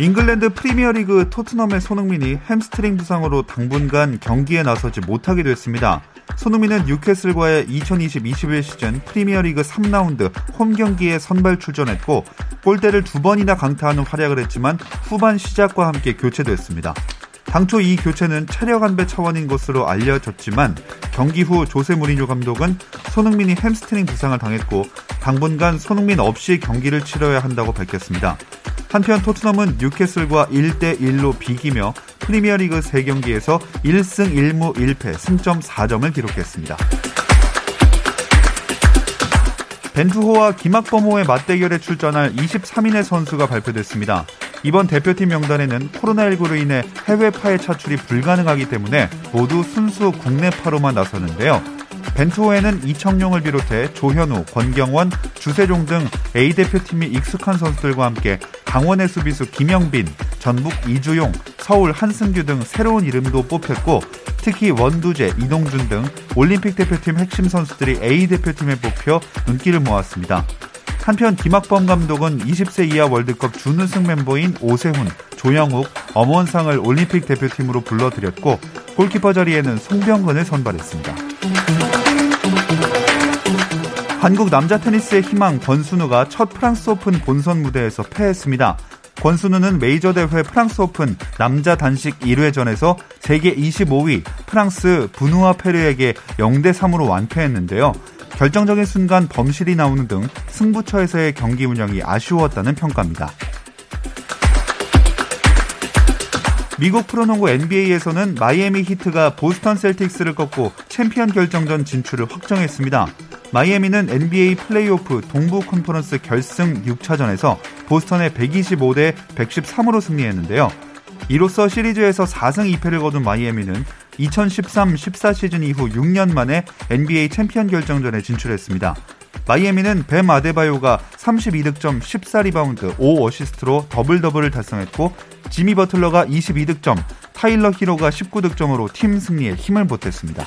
잉글랜드 프리미어리그 토트넘의 손흥민이 햄스트링 부상으로 당분간 경기에 나서지 못하게 됐습니다. 손흥민은 뉴캐슬과의 2020-21 시즌 프리미어리그 3라운드 홈 경기에 선발 출전했고 골대를 두 번이나 강타하는 활약을 했지만 후반 시작과 함께 교체됐습니다. 당초 이 교체는 체력 안배 차원인 것으로 알려졌지만 경기 후 조세 무리뉴 감독은 손흥민이 햄스트링 부상을 당했고 당분간 손흥민 없이 경기를 치러야 한다고 밝혔습니다. 한편 토트넘은 뉴캐슬과 1대1로 비기며 프리미어리그 3경기에서 1승 1무 1패 승점 4점을 기록했습니다. 벤투호와 김학범호의 맞대결에 출전할 23인의 선수가 발표됐습니다. 이번 대표팀 명단에는 코로나19로 인해 해외파의 차출이 불가능하기 때문에 모두 순수 국내파로만 나서는데요. 벤투호에는 이청용을 비롯해 조현우, 권경원, 주세종 등 A대표팀이 익숙한 선수들과 함께 강원의 수비수 김영빈, 전북 이주용, 서울 한승규 등 새로운 이름도 뽑혔고 특히 원두재, 이동준 등 올림픽 대표팀 핵심 선수들이 A대표팀에 뽑혀 눈길을 모았습니다. 한편 김학범 감독은 20세 이하 월드컵 준우승 멤버인 오세훈, 조영욱, 엄원상을 올림픽 대표팀으로 불러들였고 골키퍼 자리에는 송범근을 선발했습니다. 한국 남자 테니스의 희망 권순우가 첫 프랑스 오픈 본선 무대에서 패했습니다. 권순우는 메이저 대회 프랑스 오픈 남자 단식 1회전에서 세계 25위 프랑스 브누아 페르에게 0대 3으로 완패했는데요. 결정적인 순간 범실이 나오는 등 승부처에서의 경기 운영이 아쉬웠다는 평가입니다. 미국 프로농구 NBA에서는 마이애미 히트가 보스턴 셀틱스를 꺾고 챔피언 결정전 진출을 확정했습니다. 마이애미는 NBA 플레이오프 동부 컨퍼런스 결승 6차전에서 보스턴에 125대 113으로 승리했는데요. 이로써 시리즈에서 4승 2패를 거둔 마이애미는 2013-14 시즌 이후 6년 만에 NBA 챔피언 결정전에 진출했습니다. 마이애미는 뱀 아데바요가 32득점 14리바운드 5어시스트로 더블 더블을 달성했고 지미 버틀러가 22득점, 타일러 히로가 19득점으로 팀 승리에 힘을 보탰습니다.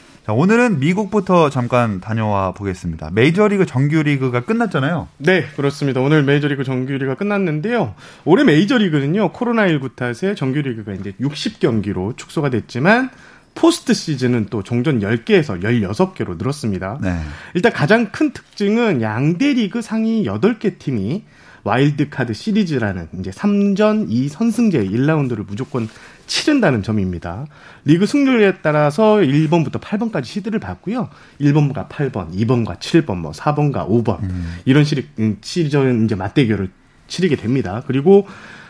자, 오늘은 미국부터 잠깐 다녀와 보겠습니다. 메이저리그 정규리그가 끝났잖아요. 네, 그렇습니다. 오늘 메이저리그 정규리그가 끝났는데요. 올해 메이저리그는요, 코로나19 탓에 정규리그가 이제 60경기로 축소가 됐지만, 포스트 시즌은 또 종전 10개에서 16개로 늘었습니다. 네. 일단 가장 큰 특징은 양대 리그 상위 8개 팀이 와일드카드 시리즈라는 이제 3전 2선승제 1라운드를 무조건 치른다는 점입니다. 리그 승률에 따라서 1번부터 8번까지 시드를 받고요. 1번과 8번, 2번과 7번, 뭐 4번과 5번 음. 이런 시리 시리즈 이제 맞대결을 치르게 됩니다. 그리고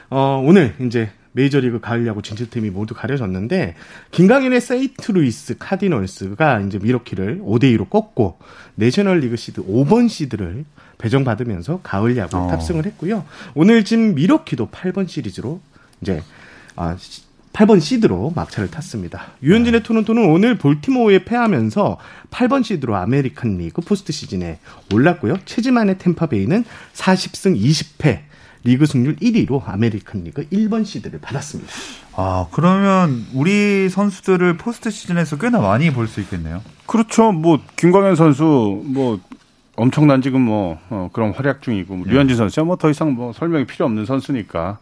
어 오늘 이제 메이저리그 가을 야구 진출팀이 모두 가려졌는데 김광현의 세인트루이스 카디널스가 이제 밀워키를 5대 2로 꺾고 내셔널리그 시드 5번 시드를 배정받으면서 가을 야구 어. 탑승을 했고요. 오늘 지금 밀워키도 8번 시리즈로 이제 아 8번 시드로 막차를 탔습니다. 류현진의 토론토는 오늘 볼티모어에 패하면서 8번 시드로 아메리칸 리그 포스트 시즌에 올랐고요. 최지만의 탬파베이는 40승 20패 리그 승률 1위로 아메리칸 리그 1번 시드를 받았습니다. 아, 그러면 우리 선수들을 포스트 시즌에서 꽤나 많이 볼 수 있겠네요. 그렇죠. 뭐 김광현 선수 뭐 엄청난 지금 뭐 어, 그런 활약 중이고 뭐, 류현진 선수야 뭐더 이상 뭐 설명이 필요 없는 선수니까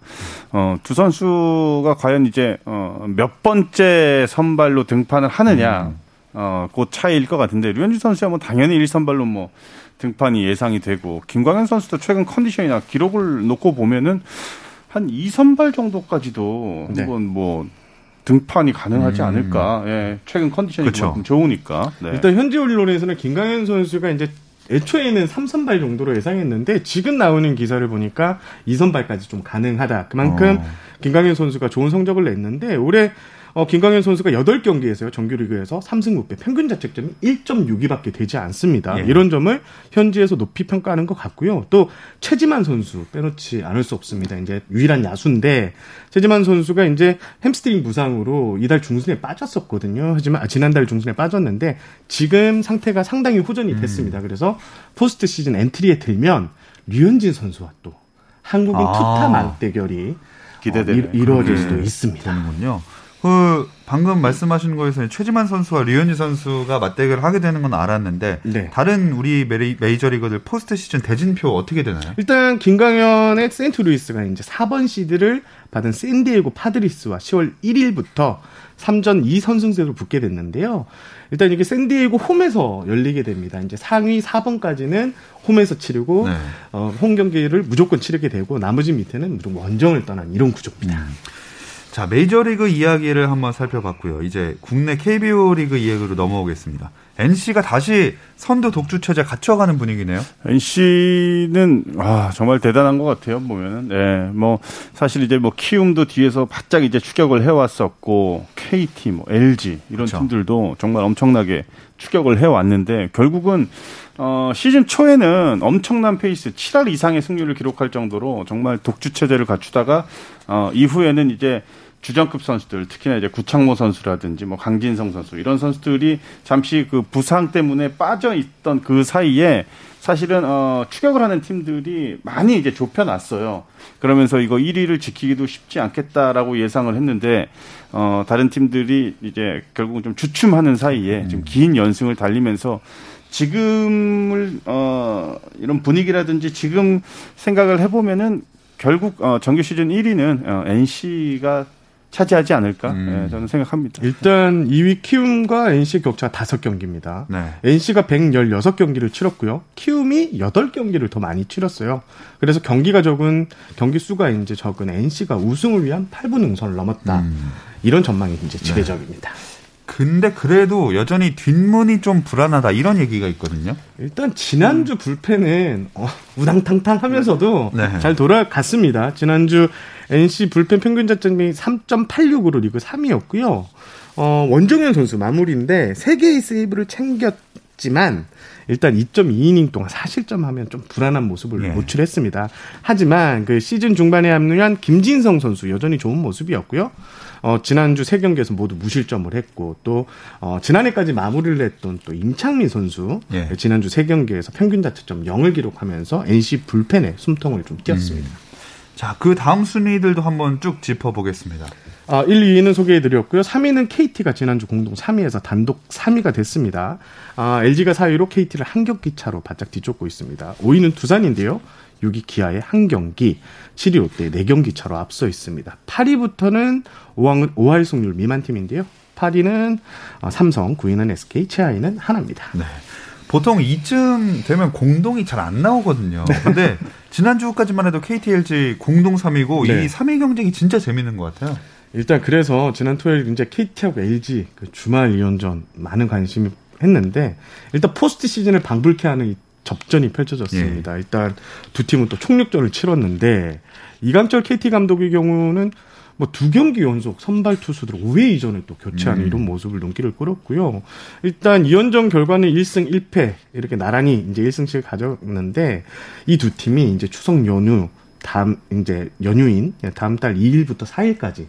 어, 두 선수가 과연 이제 어, 몇 번째 선발로 등판을 하느냐 음. 어, 그 차이일 것 같은데 류현진 선수야 뭐 당연히 1선발로 뭐 등판이 예상이 되고 김광현 선수도 최근 컨디션이나 기록을 놓고 보면은 한 2선발 정도까지도 네. 한번 뭐 등판이 가능하지 음. 않을까. 예, 최근 컨디션이 그렇죠. 좋으니까. 네. 일단 현지 언론에서는 김광현 선수가 이제 애초에는 3선발 정도로 예상했는데 지금 나오는 기사를 보니까 2선발까지 좀 가능하다. 그만큼 어. 김광현 선수가 좋은 성적을 냈는데 올해 어, 김광현 선수가 8경기에서요, 정규리그에서 3승 무패 평균 자책점이 1.62밖에 되지 않습니다. 예. 이런 점을 현지에서 높이 평가하는 것 같고요. 또 최지만 선수 빼놓지 않을 수 없습니다. 이제 유일한 야수인데 최지만 선수가 이제 햄스트링 부상으로 이달 중순에 빠졌었거든요. 하지만 아, 지난달 중순에 빠졌는데 지금 상태가 상당히 호전이 음. 됐습니다. 음. 그래서 포스트 시즌 엔트리에 들면 류현진 선수와 또 한국인 아. 투타 맞대결이 기대되 어, 이루어질 수도 있습니다. 되는군요. 그 방금 말씀하신 거에서 최지만 선수와 류현진 선수가 맞대결을 하게 되는 건 알았는데 네. 다른 우리 메이저 리거들 포스트 시즌 대진표 어떻게 되나요? 일단 김광현의 세인트루이스가 이제 4번 시드를 받은 샌디에고 파드리스와 10월 1일부터 3전 2선승제로 붙게 됐는데요. 일단 이게 샌디에고 홈에서 열리게 됩니다. 이제 상위 4번까지는 홈에서 치르고 네. 어, 홈 경기를 무조건 치르게 되고 나머지 밑에는 무조건 원정을 떠난 이런 구조입니다. 음. 자, 메이저리그 이야기를 한번 살펴봤고요. 이제 국내 KBO 리그 이야기로 넘어오겠습니다. NC가 다시 선두 독주 체제 갖춰가는 분위기네요. NC는 아 정말 대단한 것 같아요 보면은. 네, 뭐 사실 이제 뭐 키움도 뒤에서 바짝 이제 추격을 해왔었고 KT, 뭐 LG 이런 그렇죠. 팀들도 정말 엄청나게 추격을 해왔는데 결국은 어, 시즌 초에는 엄청난 페이스, 7할 이상의 승률을 기록할 정도로 정말 독주 체제를 갖추다가 어, 이후에는 이제 주전급 선수들, 특히나 이제 구창모 선수라든지 뭐 강진성 선수 이런 선수들이 잠시 그 부상 때문에 빠져 있던 그 사이에 사실은 어 추격을 하는 팀들이 많이 이제 좁혀놨어요. 그러면서 이거 1위를 지키기도 쉽지 않겠다라고 예상을 했는데 어 다른 팀들이 이제 결국은 좀 주춤하는 사이에 음. 지금 긴 연승을 달리면서 지금을 어 이런 분위기라든지 지금 생각을 해보면은 결국 어 정규 시즌 1위는 어 NC가 차지하지 않을까 음. 네, 저는 생각합니다. 일단 2위 키움과 NC 격차가 5경기입니다. 네. NC가 116경기를 치렀고요. 키움이 8경기를 더 많이 치렀어요. 그래서 경기가 적은 경기 수가 이제 적은 NC가 우승을 위한 8분 응선을 넘었다. 음. 이런 전망이 이제 네. 지배적입니다. 네. 근데 그래도 여전히 뒷문이 좀 불안하다 이런 얘기가 있거든요. 일단 지난주 음. 불펜은 어, 우당탕탕 하면서도 네. 잘 돌아갔습니다. 지난주 NC 불펜 평균 자책점이 3.86으로 리그 3위였고요. 어, 원정현 선수 마무리인데 3개의 세이브를 챙겼지만 일단 2.2이닝 동안 사실점 하면 좀 불안한 모습을 네. 노출했습니다. 하지만 그 시즌 중반에 합류한 김진성 선수 여전히 좋은 모습이었고요. 어, 지난주 세 경기에서 모두 무실점을 했고 또 어, 지난해까지 마무리를 했던 또 임창민 선수 예. 지난주 세 경기에서 평균 자책점 0을 기록하면서 NC 불펜에 숨통을 좀 띄었습니다. 음. 자, 그 다음 순위들도 한번 쭉 짚어보겠습니다. 아, 1, 2위는 소개해드렸고요. 3위는 KT가 지난주 공동 3위에서 단독 3위가 됐습니다. 아, LG가 4위로 KT를 한 경기 차로 바짝 뒤쫓고 있습니다. 5위는 두산인데요. 6위 기아의 한 경기, 7위 롯데 4경기 차로 앞서 있습니다. 8위부터는 5할, 5할 승률 미만 팀인데요. 8위는 어, 삼성, 9위는 SK, 최하위는 하나입니다. 네. 보통 이쯤 되면 공동이 잘 안 나오거든요. 네. 근데 지난주까지만 해도 KTLG 공동 3위고 네. 이 3위 경쟁이 진짜 재밌는 것 같아요. 일단 그래서 지난 토요일 이제 KT하고 LG 그 주말 2연전 많은 관심이 했는데 일단 포스트 시즌을 방불케 하는 이 접전이 펼쳐졌습니다. 예. 일단 두 팀은 또 총력전을 치렀는데 이강철 KT 감독의 경우는 뭐 두 경기 연속 선발 투수들 5회 이전을 또 교체하는 음. 이런 모습을 눈길을 끌었고요. 일단 이연전 결과는 1승 1패 이렇게 나란히 이제 1승씩 가졌는데 이 두 팀이 이제 추석 연휴 다음 이제 연휴인 다음 달 2일부터 4일까지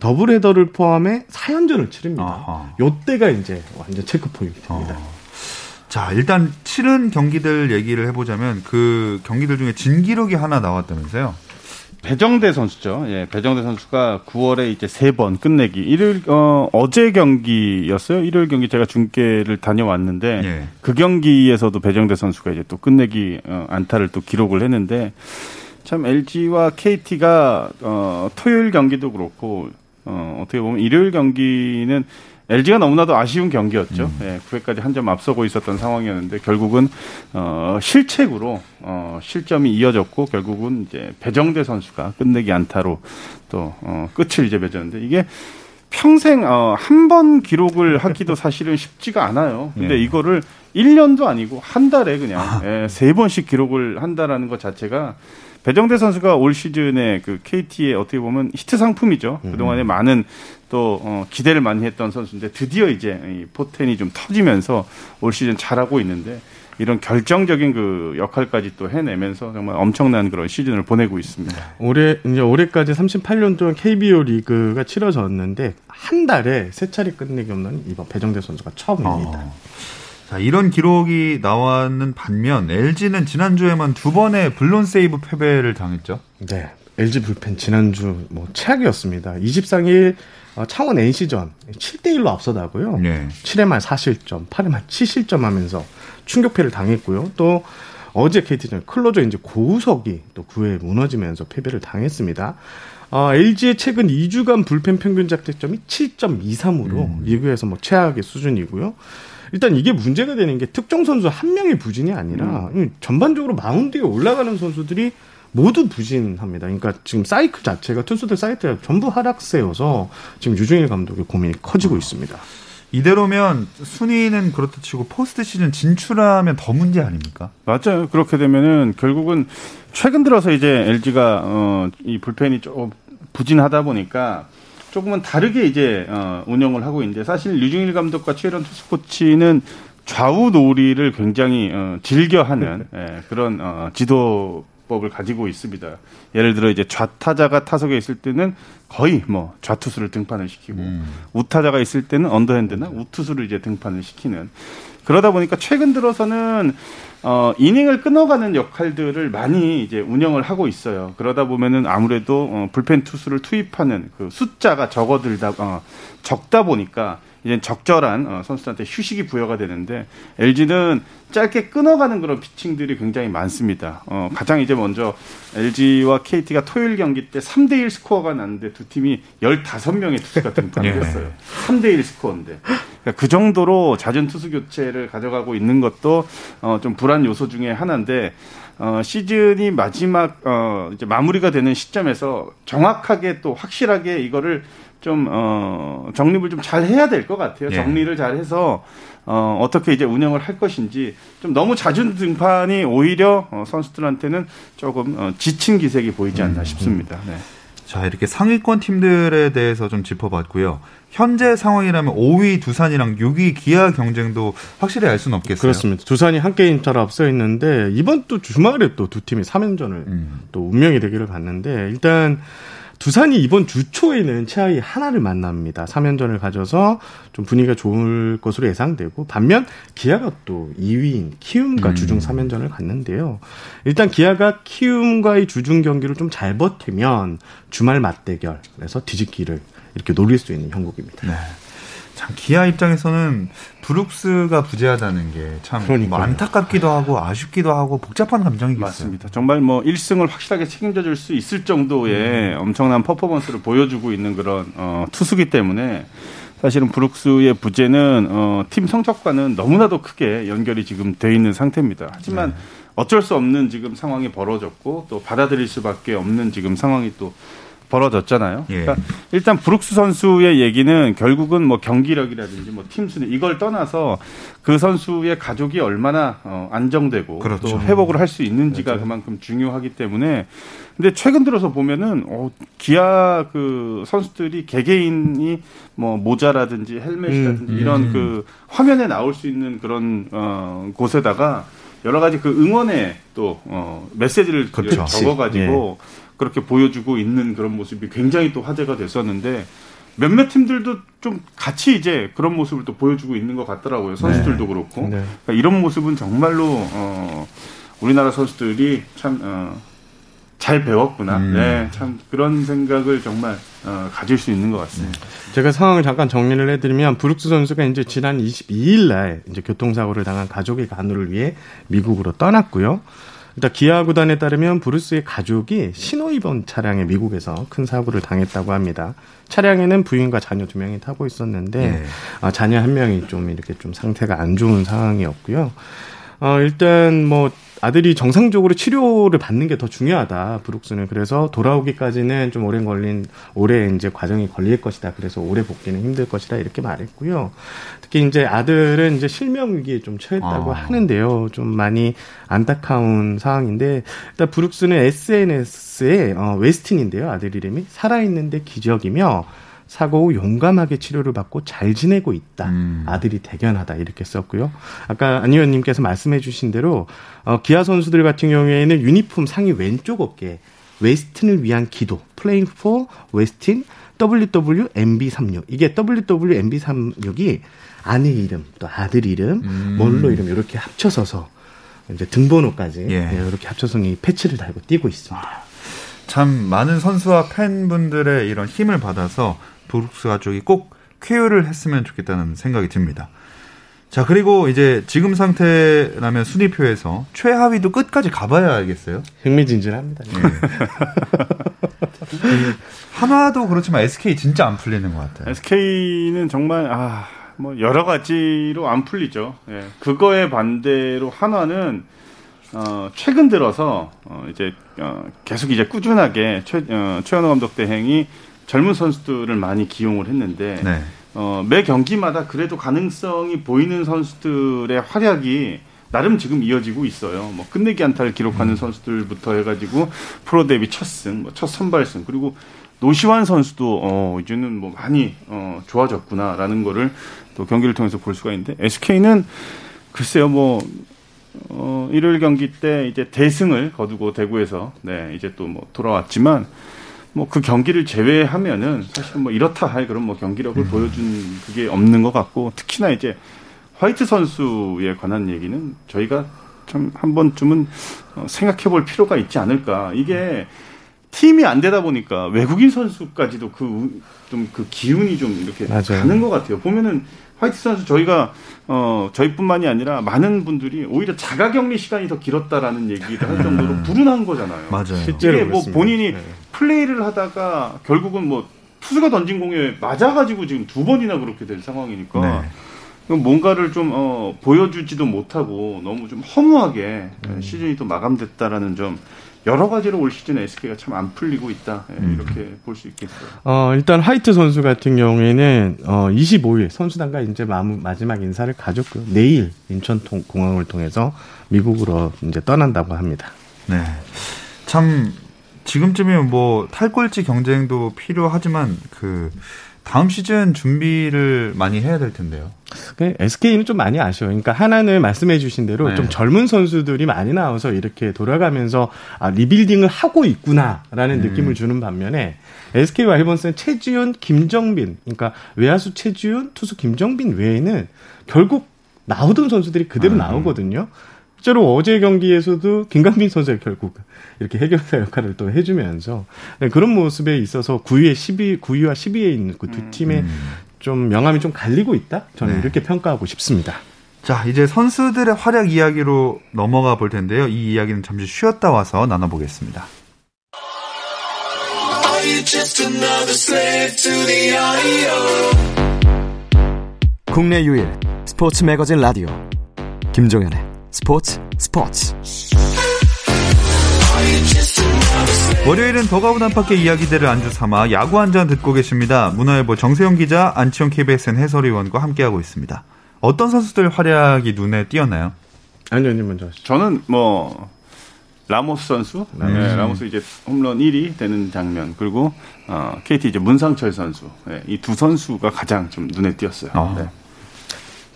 더블 헤더를 포함해 4연전을 치릅니다. 요때가 이제 완전 체크 포인트입니다. 어. 자, 일단 치른 경기들 얘기를 해보자면 그 경기들 중에 진기록이 하나 나왔다면서요? 배정대 선수죠. 예, 배정대 선수가 9월에 이제 세 번 끝내기. 일요일 어 어제 경기였어요. 일요일 경기 제가 중계를 다녀왔는데 예. 그 경기에서도 배정대 선수가 이제 또 끝내기 어, 안타를 또 기록을 했는데 참 LG와 KT가 어 토요일 경기도 그렇고 어 어떻게 보면 일요일 경기는 LG가 너무나도 아쉬운 경기였죠. 음. 예, 9회까지 한 점 앞서고 있었던 상황이었는데 결국은 어, 실책으로 어, 실점이 이어졌고 결국은 이제 배정대 선수가 끝내기 안타로 또 어, 끝을 이제 맺었는데 이게 평생 어, 한 번 기록을 하기도 사실은 쉽지가 않아요. 근데 예. 이거를 1년도 아니고 한 달에 그냥 아. 예, 세 번씩 기록을 한다라는 것 자체가 배정대 선수가 올 시즌에 그 KT의 어떻게 보면 히트 상품이죠. 음. 그동안에 많은 또 어, 기대를 많이 했던 선수인데 드디어 이제 이 포텐이 좀 터지면서 올 시즌 잘하고 있는데 이런 결정적인 그 역할까지 또 해내면서 정말 엄청난 그런 시즌을 보내고 있습니다. 올해 이제 올해까지 38년 동안 KBO 리그가 치러졌는데 한 달에 세 차례 끝내기 없는 이번 배정대 선수가 처음입니다. 어. 자, 이런 기록이 나왔는 반면 LG는 지난주에만 두 번의 블론 세이브 패배를 당했죠. 네. LG 불펜 지난주 뭐 최악이었습니다. 23일 어, 창원 NC전 7대 1로 앞서다고요. 네. 7회 말 4실점, 8회 말 7실점 하면서 충격패를 당했고요. 또 어제 KT전 클로저 이제 고우석이 또 9회 무너지면서 패배를 당했습니다. 어, LG의 최근 2주간 불펜 평균 작대점이 7.23으로 음. 리그에서 뭐 최악의 수준이고요. 일단 이게 문제가 되는 게 특정 선수 한 명의 부진이 아니라 음. 전반적으로 마운드에 올라가는 선수들이 모두 부진합니다. 그러니까 지금 사이클 자체가 투수들 사이클이 전부 하락세여서 지금 류중일 감독의 고민이 커지고 어. 있습니다. 이대로면 순위는 그렇다 치고 포스트 시즌 진출하면 더 문제 아닙니까? 맞아요. 그렇게 되면은 결국은 최근 들어서 이제 LG가 어 이 불펜이 좀 부진하다 보니까 조금은 다르게 이제 어, 운영을 하고 있는데 사실 류중일 감독과 최일언 투수 코치는 좌우 놀이를 굉장히 어, 즐겨하는 예, 그런 어, 지도 법을 가지고 있습니다. 예를 들어 이제 좌타자가 타석에 있을 때는 거의 뭐 좌투수를 등판을 시키고 음. 우타자가 있을 때는 언더핸드나 우투수를 이제 등판을 시키는 그러다 보니까 최근 들어서는 어, 이닝을 끊어가는 역할들을 많이 이제 운영을 하고 있어요. 그러다 보면은 아무래도 어, 불펜 투수를 투입하는 그 숫자가 적어들다 어, 적다 보니까 이제 적절한 어, 선수들한테 휴식이 부여가 되는데 LG는 짧게 끊어가는 그런 피칭들이 굉장히 많습니다. 어, 가장 이제 먼저 LG와 KT가 토요일 경기 때 3대 1 스코어가 났는데 두 팀이 15명의 투수가 등판했어요. 을 3대 1 스코어인데. 그러니까 그 정도로 잦은 투수 교체를 가져가고 있는 것도 어, 좀 불안 요소 중에 하나인데 어, 시즌이 마지막 어, 이제 마무리가 되는 시점에서 정확하게 또 확실하게 이거를 좀 어, 정립을 좀 잘 해야 될 것 같아요. 예. 정리를 잘 해서 어, 어떻게 이제 운영을 할 것인지 좀 너무 잦은 등판이 오히려 어, 선수들한테는 조금 어, 지친 기색이 보이지 않나 음, 싶습니다. 네. 자, 이렇게 상위권 팀들에 대해서 좀 짚어봤고요. 현재 상황이라면 5위 두산이랑 6위 기아 경쟁도 확실히 알 수는 없겠어요. 그렇습니다. 두산이 한 게임 차로 앞서 있는데 이번 또 주말에 또 두 팀이 3연전을 음. 또 운명의 대결을 갔는데 일단 두산이 이번 주 초에는 최하위 하나를 만납니다. 3연전을 가져서 좀 분위기가 좋을 것으로 예상되고 반면 기아가 또 2위인 키움과 음. 주중 3연전을 갔는데요. 일단 기아가 키움과의 주중 경기를 좀 잘 버티면 주말 맞대결에서 뒤집기를 이렇게 노릴 수 있는 형국입니다. 네. 참 기아 입장에서는 브룩스가 부재하다는 게참 뭐 안타깝기도 하고 아쉽기도 하고 복잡한 감정이겠어요. 맞습니다. 정말 뭐 1승을 확실하게 책임져 줄 수 있을 정도의 음. 엄청난 퍼포먼스를 보여주고 있는 그런 어, 투수기 때문에 사실은 브룩스의 부재는 어, 팀 성적과는 너무나도 크게 연결이 지금 돼 있는 상태입니다. 하지만 네. 어쩔 수 없는 지금 상황이 벌어졌고 또 받아들일 수밖에 없는 지금 상황이 또 벌어졌잖아요. 예. 그러니까 일단 브룩스 선수의 얘기는 결국은 뭐 경기력이라든지 뭐팀 순위 이걸 떠나서 그 선수의 가족이 얼마나 어, 안정되고 그렇죠. 또 회복을 할 수 있는지가 그렇죠. 그만큼 중요하기 때문에 근데 최근 들어서 보면은 어, 기아 그 선수들이 개개인이 뭐 모자라든지 헬멧이라든지 음, 이런 음. 그 화면에 나올 수 있는 그런 어, 곳에다가 여러 가지 그 응원의 또 어, 메시지를 그렇죠. 적어가지고 예. 그렇게 보여주고 있는 그런 모습이 굉장히 또 화제가 됐었는데 몇몇 팀들도 좀 같이 이제 그런 모습을 또 보여주고 있는 것 같더라고요. 선수들도 네. 그렇고 네. 그러니까 이런 모습은 정말로 어, 우리나라 선수들이 참 어, 잘 배웠구나. 음. 네, 참 그런 생각을 정말 어, 가질 수 있는 것 같습니다. 제가 상황을 잠깐 정리를 해드리면 브룩스 선수가 이제 지난 22일 날 이제 교통사고를 당한 가족의 간호를 위해 미국으로 떠났고요. 일단 기아 구단에 따르면 브루스의 가족이 신호 입원 차량에 미국에서 큰 사고를 당했다고 합니다. 차량에는 부인과 자녀 두 명이 타고 있었는데 예. 아, 자녀 한 명이 좀 이렇게 좀 상태가 안 좋은 상황이었고요. 어, 일단 뭐 아들이 정상적으로 치료를 받는 게 더 중요하다. 브룩스는 그래서 돌아오기까지는 좀 오래 걸린 오래 이제 과정이 걸릴 것이다. 그래서 오래 복귀는 힘들 것이다. 이렇게 말했고요. 특히 이제 아들은 이제 실명 위기에 좀 처했다고 아. 하는데요. 좀 많이 안타까운 상황인데 일단 브룩스는 SNS에 어, 웨스틴인데요. 아들 이름이 살아있는데 기적이며 사고 후 용감하게 치료를 받고 잘 지내고 있다. 음. 아들이 대견하다 이렇게 썼고요. 아까 안 의원님께서 말씀해 주신 대로 어, 기아 선수들 같은 경우에는 유니폼 상의 왼쪽 어깨 웨스틴을 위한 기도 Playing for 웨스틴 WWMB36 이게 WWMB36이 아내 이름 또 아들 이름 음. 뭘로 이름 이렇게 합쳐서서 이제 등번호까지 예. 예, 이렇게 합쳐서 이 패치를 달고 뛰고 있습니다. 참 많은 선수와 팬분들의 이런 힘을 받아서 브룩스 가족이 꼭 쾌유를 했으면 좋겠다는 생각이 듭니다. 자 그리고 이제 지금 상태라면 순위표에서 최하위도 끝까지 가봐야 알겠어요. 흥미진진합니다. 한화도 그렇지만 SK 진짜 안 풀리는 것 같아요. SK는 정말 아, 뭐 여러 가지로 안 풀리죠. 예. 그거에 반대로 한화는 어, 최근 들어서 어, 이제 어, 계속 이제 꾸준하게 최, 어, 최현호 감독 대행이 젊은 선수들을 많이 기용을 했는데 네. 어, 매 경기마다 그래도 가능성이 보이는 선수들의 활약이 나름 지금 이어지고 있어요. 뭐 끝내기 안타를 기록하는 선수들부터 해가지고 프로 데뷔 첫 승, 뭐 첫 선발승 그리고 노시환 선수도 어, 이제는 뭐 많이 어, 좋아졌구나라는 거를 또 경기를 통해서 볼 수가 있는데 SK는 글쎄요 뭐 어, 일요일 경기 때 이제 대승을 거두고 대구에서 네 이제 또 뭐 돌아왔지만 뭐 그 경기를 제외하면은 사실 뭐 이렇다 할 그런 뭐 경기력을 보여준 그게 없는 것 같고 특히나 이제 화이트 선수에 관한 얘기는 저희가 참 한 번쯤은 어, 생각해 볼 필요가 있지 않을까 이게 팀이 안 되다 보니까 외국인 선수까지도 그 좀그 기운이 좀 이렇게 맞아요. 가는 것 같아요. 보면은 화이트 선수 저희가 어 저희뿐만이 아니라 많은 분들이 오히려 자가격리 시간이 더 길었다라는 얘기를 할 정도로 불운한 거잖아요. 맞아요. 실제로 뭐 그렇습니다. 본인이 네. 플레이를 하다가 결국은 뭐 투수가 던진 공에 맞아가지고 지금 두 번이나 그렇게 된 상황이니까 네. 뭔가를 좀 어, 보여주지도 못하고 너무 좀 허무하게 예, 시즌이 또 마감됐다라는 점 여러 가지로 올 시즌에 SK가 참 안 풀리고 있다 예, 음. 이렇게 볼수 있겠어요. 어, 일단 화이트 선수 같은 경우에는 어, 25일 선수단과 이제 마무, 마지막 인사를 가졌고요. 내일 인천 통, 공항을 통해서 미국으로 이제 떠난다고 합니다. 네. 참 지금쯤이면 뭐 탈꼴찌 경쟁도 필요하지만 그 다음 시즌 준비를 많이 해야 될 텐데요. SK는 좀 많이 아쉬워요. 그러니까 하나는 말씀해 주신 대로 네. 좀 젊은 선수들이 많이 나와서 이렇게 돌아가면서 아, 리빌딩을 하고 있구나라는 음. 느낌을 주는 반면에 SK 와이번스는 최지훈, 김정빈, 그러니까 외야수 최지훈, 투수 김정빈 외에는 결국 나오던 선수들이 그대로 음. 나오거든요. 실제로 어제 경기에서도 김강빈 선수가 결국 이렇게 해결사 역할을 또 해주면서 네, 그런 모습에 있어서 9위에 12, 9위와 12위에 있는 그 두 팀의 좀 명암이 좀 갈리고 있다. 저는 네. 이렇게 평가하고 싶습니다. 자, 이제 선수들의 활약 이야기로 넘어가 볼 텐데요. 이 이야기는 잠시 쉬었다 와서 나눠보겠습니다. 국내 유일 스포츠 매거진 라디오 김종현의 스포츠 스포츠 월요일은 더그아웃 안팎의 이야기들을 안주 삼아 야구 한 잔 듣고 계십니다. 문화일보 정세영 기자, 안치용 KBSN 해설위원과 함께하고 있습니다. 어떤 선수들 활약이 눈에 띄었나요? 안전님 먼저 하시죠. 저는 뭐 라모스 선수, 네, 라모스 이제 홈런 1위 되는 장면 그리고 어, KT 이제 문상철 선수 네, 이 두 선수가 가장 좀 눈에 띄었어요. 아. 네.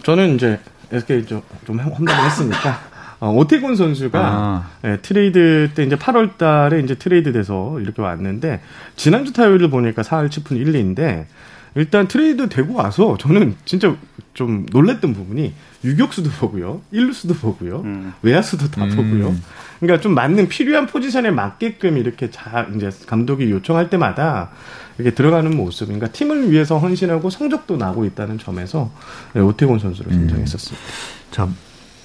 저는 이제 SK 좀, 좀 험담을 했으니까 어, 오태곤 선수가 아. 예, 트레이드 때 이제 8월 달에 이제 트레이드 돼서 이렇게 왔는데 지난주 타율을 보니까 4할 7푼 1리인데 일단 트레이드 되고 와서 저는 진짜 좀 놀랬던 부분이 유격수도 보고요. 1루수도 보고요. 음. 외야수도 다 음. 보고요. 그러니까 좀 맞는 필요한 포지션에 맞게끔 이렇게 자 이제 감독이 요청할 때마다 이렇게 들어가는 모습, 그러니까 팀을 위해서 헌신하고 성적도 나고 있다는 점에서 네, 오태곤 선수를 선정했었습니다. 자,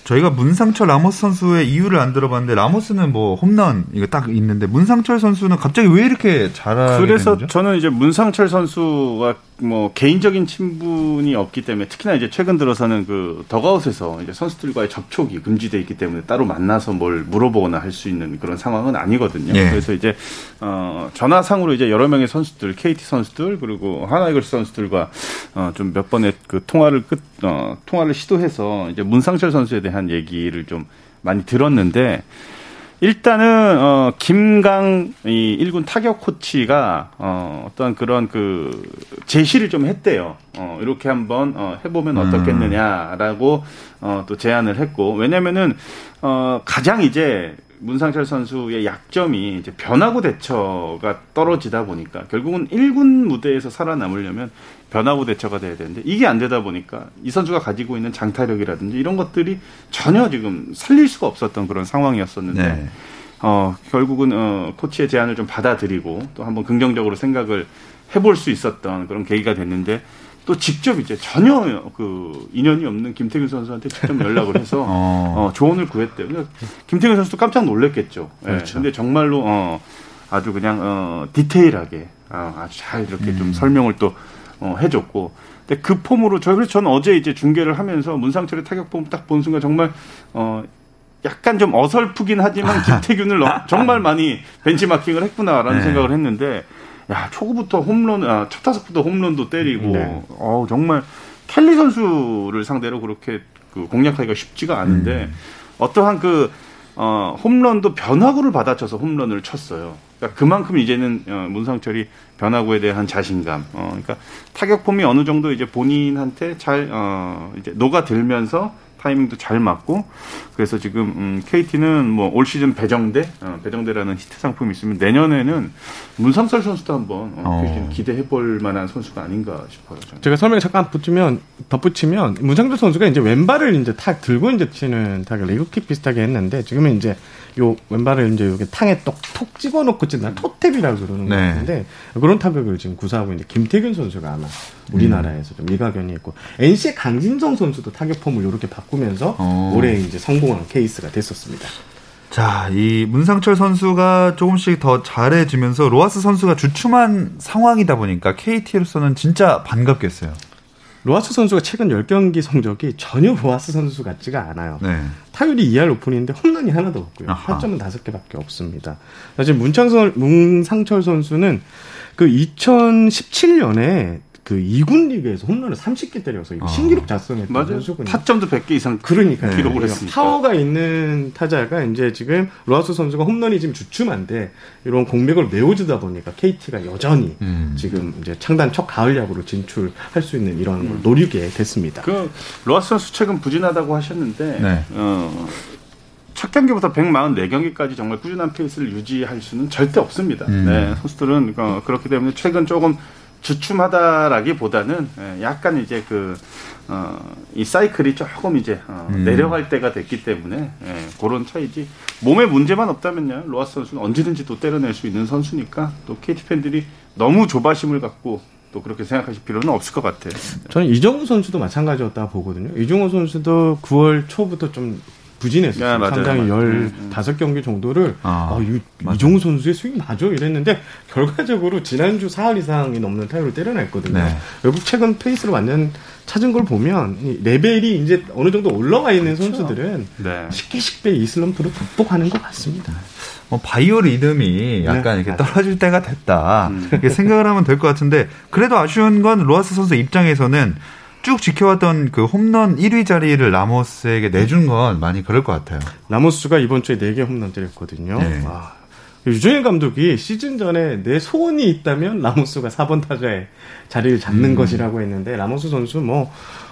저희가 문상철 라모스 선수의 이유를 안 들어봤는데 라모스는 뭐 홈런 이거 딱 있는데 문상철 선수는 갑자기 왜 이렇게 잘하게 그래서? 저는 이제 문상철 선수가 뭐 개인적인 친분이 없기 때문에 특히나 이제 최근 들어서는 그 덕아웃에서 이제 선수들과의 접촉이 금지돼 있기 때문에 따로 만나서 뭘 물어보거나 할 수 있는 그런 상황은 아니거든요. 예. 그래서 이제 어 전화상으로 이제 여러 명의 선수들, KT 선수들 그리고 하나이글스 선수들과 어좀 몇 번의 그 통화를 끝 어, 통화를 시도해서 이제 문상철 선수에 대한 얘기를 좀 많이 들었는데 일단은 어 김강 이 1군 타격 코치가 어 어떤 그런 그 제시를 좀 했대요. 어 이렇게 한번 어 해보면 어떻겠느냐라고 어또 제안을 했고 왜냐면은 어 가장 이제 문상철 선수의 약점이 이제 변화구 대처가 떨어지다 보니까 결국은 1군 무대에서 살아남으려면 변화구 대처가 돼야 되는데 이게 안 되다 보니까 이 선수가 가지고 있는 장타력이라든지 이런 것들이 전혀 지금 살릴 수가 없었던 그런 상황이었었는데 네. 어, 결국은 어, 코치의 제안을 좀 받아들이고 또 한번 긍정적으로 생각을 해볼 수 있었던 그런 계기가 됐는데 또 직접 이제 전혀 그 인연이 없는 김태균 선수한테 직접 연락을 해서 어. 어, 조언을 구했대요. 그러니까 김태균 선수도 깜짝 놀랐겠죠. 예, 그렇죠. 근데 정말로 어, 아주 그냥 어, 디테일하게 어, 아주 잘 이렇게 좀 설명을 또 어, 해줬고. 근데 그 폼으로 저 그래서 저는 어제 이제 중계를 하면서 문상철의 타격 폼 딱 본 순간 정말 어. 약간 좀 어설프긴 하지만 김태균을 너- 정말 많이 벤치마킹을 했구나라는 네. 생각을 했는데 야 초구부터 홈런 아, 첫 타석부터 홈런도 때리고 네. 어 정말 켈리 선수를 상대로 그렇게 그 공략하기가 쉽지가 않은데 어떠한 그 어, 홈런도 변화구를 받아쳐서 홈런을 쳤어요. 그러니까 그만큼 이제는 어, 문상철이 변화구에 대한 자신감, 어, 그러니까 타격 폼이 어느 정도 이제 본인한테 잘 어, 이제 녹아들면서 타이밍도 잘 맞고 그래서 지금 음, KT는 뭐 올 시즌 배정대, 어, 배정대라는 히트 상품이 있으면 내년에는 문상철 선수도 한번 어, 어. KT는 기대해 볼 만한 선수가 아닌가 싶어요. 저는. 제가 설명 잠깐 붙이면 덧붙이면 문상철 선수가 이제 왼발을 이제 탁 들고 이제 치는 타격 레그킥 비슷하게 했는데 지금은 이제 요 왼발을 이제 여기 땅에 톡톡 집어넣고 치는 토탭이라고 그러는 것 네. 같은데 그런 타격을 지금 구사하고 있는 김태균 선수가 아마 우리나라에서 좀 일가견이 있고 NC의 강진성 선수도 타격 폼을 이렇게 바꾸면서 어. 올해 이제 성공한 케이스가 됐었습니다. 자, 이 문상철 선수가 조금씩 더 잘해지면서 로하스 선수가 주춤한 상황이다 보니까 KT로서는 진짜 반갑겠어요. 로하스 선수가 최근 10경기 성적이 전혀 로하스 선수 같지가 않아요. 네. 타율이 2할 5푼인데 홈런이 하나도 없고요. 아하. 타점은 다섯 개밖에 없습니다. 사실 문창선, 문상철 선수는 그 2017년에 그 2군 리그에서 홈런을 30개 때려서 이거 아. 신기록 작성했던 맞아요. 선수군요. 타점도 100개 이상 그러니까 기록을 했으니까. 파워가 있는 타자가 이제 지금 로하스 선수가 홈런이 지금 주춤한데 이런 공백을 메워주다 보니까 KT가 여전히 음. 지금 이제 창단 첫 가을 야구로 진출할 수 있는 이런 걸 노리게 됐습니다. 그 로하스 선수 최근 부진하다고 하셨는데 네. 어, 첫 경기부터 144경기까지 정말 꾸준한 페이스를 유지할 수는 절대 없습니다. 음. 네, 선수들은 어, 그렇기 때문에 최근 조금 주춤하다라기보다는 예, 약간 이제 그, 어, 이 사이클이 조금 이제 어, 음. 내려갈 때가 됐기 때문에 예, 그런 차이지. 몸에 문제만 없다면요, 로하스 선수는 언제든지 또 때려낼 수 있는 선수니까 또 KT 팬들이 너무 조바심을 갖고 또 그렇게 생각하실 필요는 없을 것 같아요. 저는 이정후 선수도 마찬가지였다 보거든요. 이정후 선수도 9월 초부터 좀 부진했었어요. 네, 맞아요. 상당히 음, 15경기 정도를 아, 아, 이, 맞아요. 이정후 선수의 스윙 맞아 이랬는데 결과적으로 지난주 4할 이상이 넘는 타율을 때려냈거든요. 네. 결국 최근 페이스를 완전 찾은 걸 보면 이 레벨이 이제 어느 정도 올라와 있는 선수들은 네. 쉽게 쉽게 이 슬럼프를 극복하는 것 같습니다. 뭐 바이오 리듬이 약간 네, 이렇게 맞아요. 떨어질 때가 됐다. 음. 이렇게 생각을 하면 될 것 같은데 그래도 아쉬운 건 로하스 선수 입장에서는 쭉 지켜왔던 그 홈런 1위 자리를 라모스에게 내준 건 많이 그럴 것 같아요. 라모스가 이번 주에 4개 홈런 때렸거든요. 네. 와. 류중일 감독이 시즌 전에 내 소원이 있다면 라모스가 4번 타자에 자리를 잡는 음. 것이라고 했는데 라모스 선수 뭐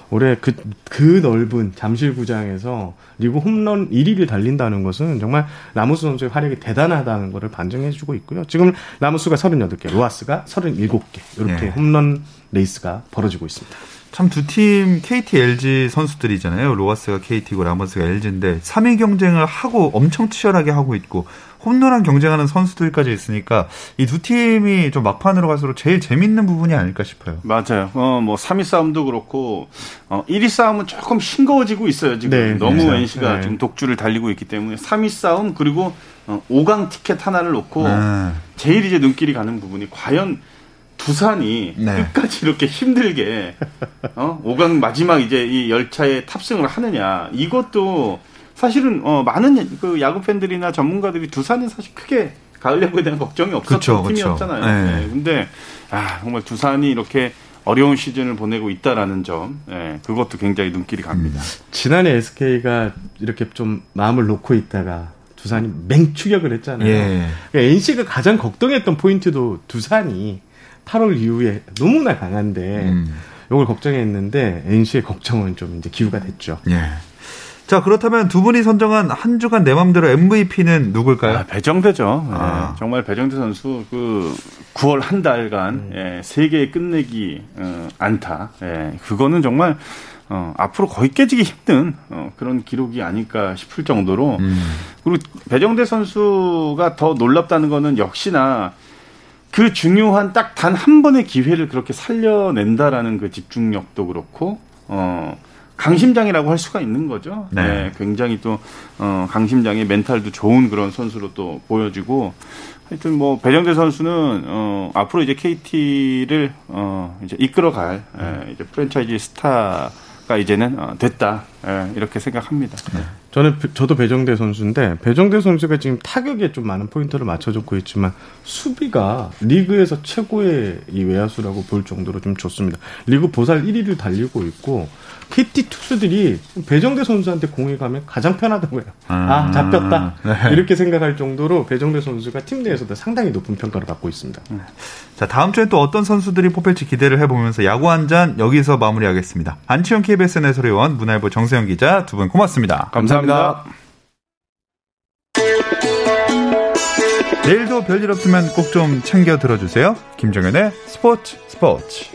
올해 그, 그 넓은 잠실구장에서 리그 홈런 1위를 달린다는 것은 정말 라모스 선수의 활약이 대단하다는 것을 반증해주고 있고요. 지금 라모스가 38개, 로하스가 37개 이렇게 네. 홈런 레이스가 벌어지고 있습니다. 참 두 팀 KT, LG 선수들이잖아요. 로하스가 KT고 라모스가 LG인데 3위 경쟁을 하고 엄청 치열하게 하고 있고 홈런왕 경쟁하는 선수들까지 있으니까 이 두 팀이 좀 막판으로 갈수록 제일 재밌는 부분이 아닐까 싶어요. 맞아요. 어, 뭐 3위 싸움도 그렇고 어, 1위 싸움은 조금 싱거워지고 있어요. 지금 네, 너무 그렇죠. NC가 네. 지금 독주를 달리고 있기 때문에 3위 싸움 그리고 어, 5강 티켓 하나를 놓고 네. 제일 이제 눈길이 가는 부분이 과연 두산이 네. 끝까지 이렇게 힘들게 어? 5강 마지막 이제 이 열차에 탑승을 하느냐 이것도 사실은 어, 많은 그 야구 팬들이나 전문가들이 두산이 사실 크게 가을 야구에 대한 걱정이 없었던 그쵸, 그쵸. 팀이었잖아요. 네. 네, 근데 아, 정말 두산이 이렇게 어려운 시즌을 보내고 있다라는 점, 예, 그것도 굉장히 눈길이 갑니다. 지난해 SK가 이렇게 좀 마음을 놓고 있다가 두산이 맹추격을 했잖아요. 예. 그러니까 NC가 가장 걱정했던 포인트도 두산이 8월 이후에 너무나 강한데 음. 이걸 걱정했는데 NC의 걱정은 좀 이제 기후가 됐죠. 예. 자, 그렇다면 두 분이 선정한 한 주간 내 맘대로 MVP는 누굴까요? 아, 배정대죠. 예, 아. 정말 배정대 선수 그 9월 한 달간 예, 세 개의 끝내기 어, 안타. 예, 그거는 정말 어, 앞으로 거의 깨지기 힘든 어, 그런 기록이 아닐까 싶을 정도로 음. 그리고 배정대 선수가 더 놀랍다는 거는 역시나 그 중요한 딱 단 한 번의 기회를 그렇게 살려낸다라는 그 집중력도 그렇고 어 강심장이라고 할 수가 있는 거죠. 네. 네, 굉장히 또 어, 강심장의 멘탈도 좋은 그런 선수로 또 보여지고 하여튼 뭐 배정대 선수는 어, 앞으로 이제 KT를 어, 이제 이끌어갈 예, 이제 프랜차이즈 스타가 이제는 어, 됐다 예, 이렇게 생각합니다. 저는 배- 저도 배정대 선수인데 배정대 선수가 지금 타격에 좀 많은 포인트를 맞춰줬고 있지만 수비가 리그에서 최고의 이 외야수라고 볼 정도로 좀 좋습니다. 리그 보살 1위를 달리고 있고 KT 투수들이 배정대 선수한테 공이 가면 가장 편하다고 해요. 아, 아, 잡혔다. 네. 이렇게 생각할 정도로 배정대 선수가 팀 내에서도 상당히 높은 평가를 받고 있습니다. 자, 다음 주에 또 어떤 선수들이 뽑힐지 기대를 해보면서 야구 한 잔 여기서 마무리하겠습니다. 안치현 KBS 해설위원, 문화일보 정세영 기자 두 분 고맙습니다. 감사합니다. 내일도 별일 없으면 꼭 좀 챙겨 들어주세요. 김정현의 스포츠 스포츠.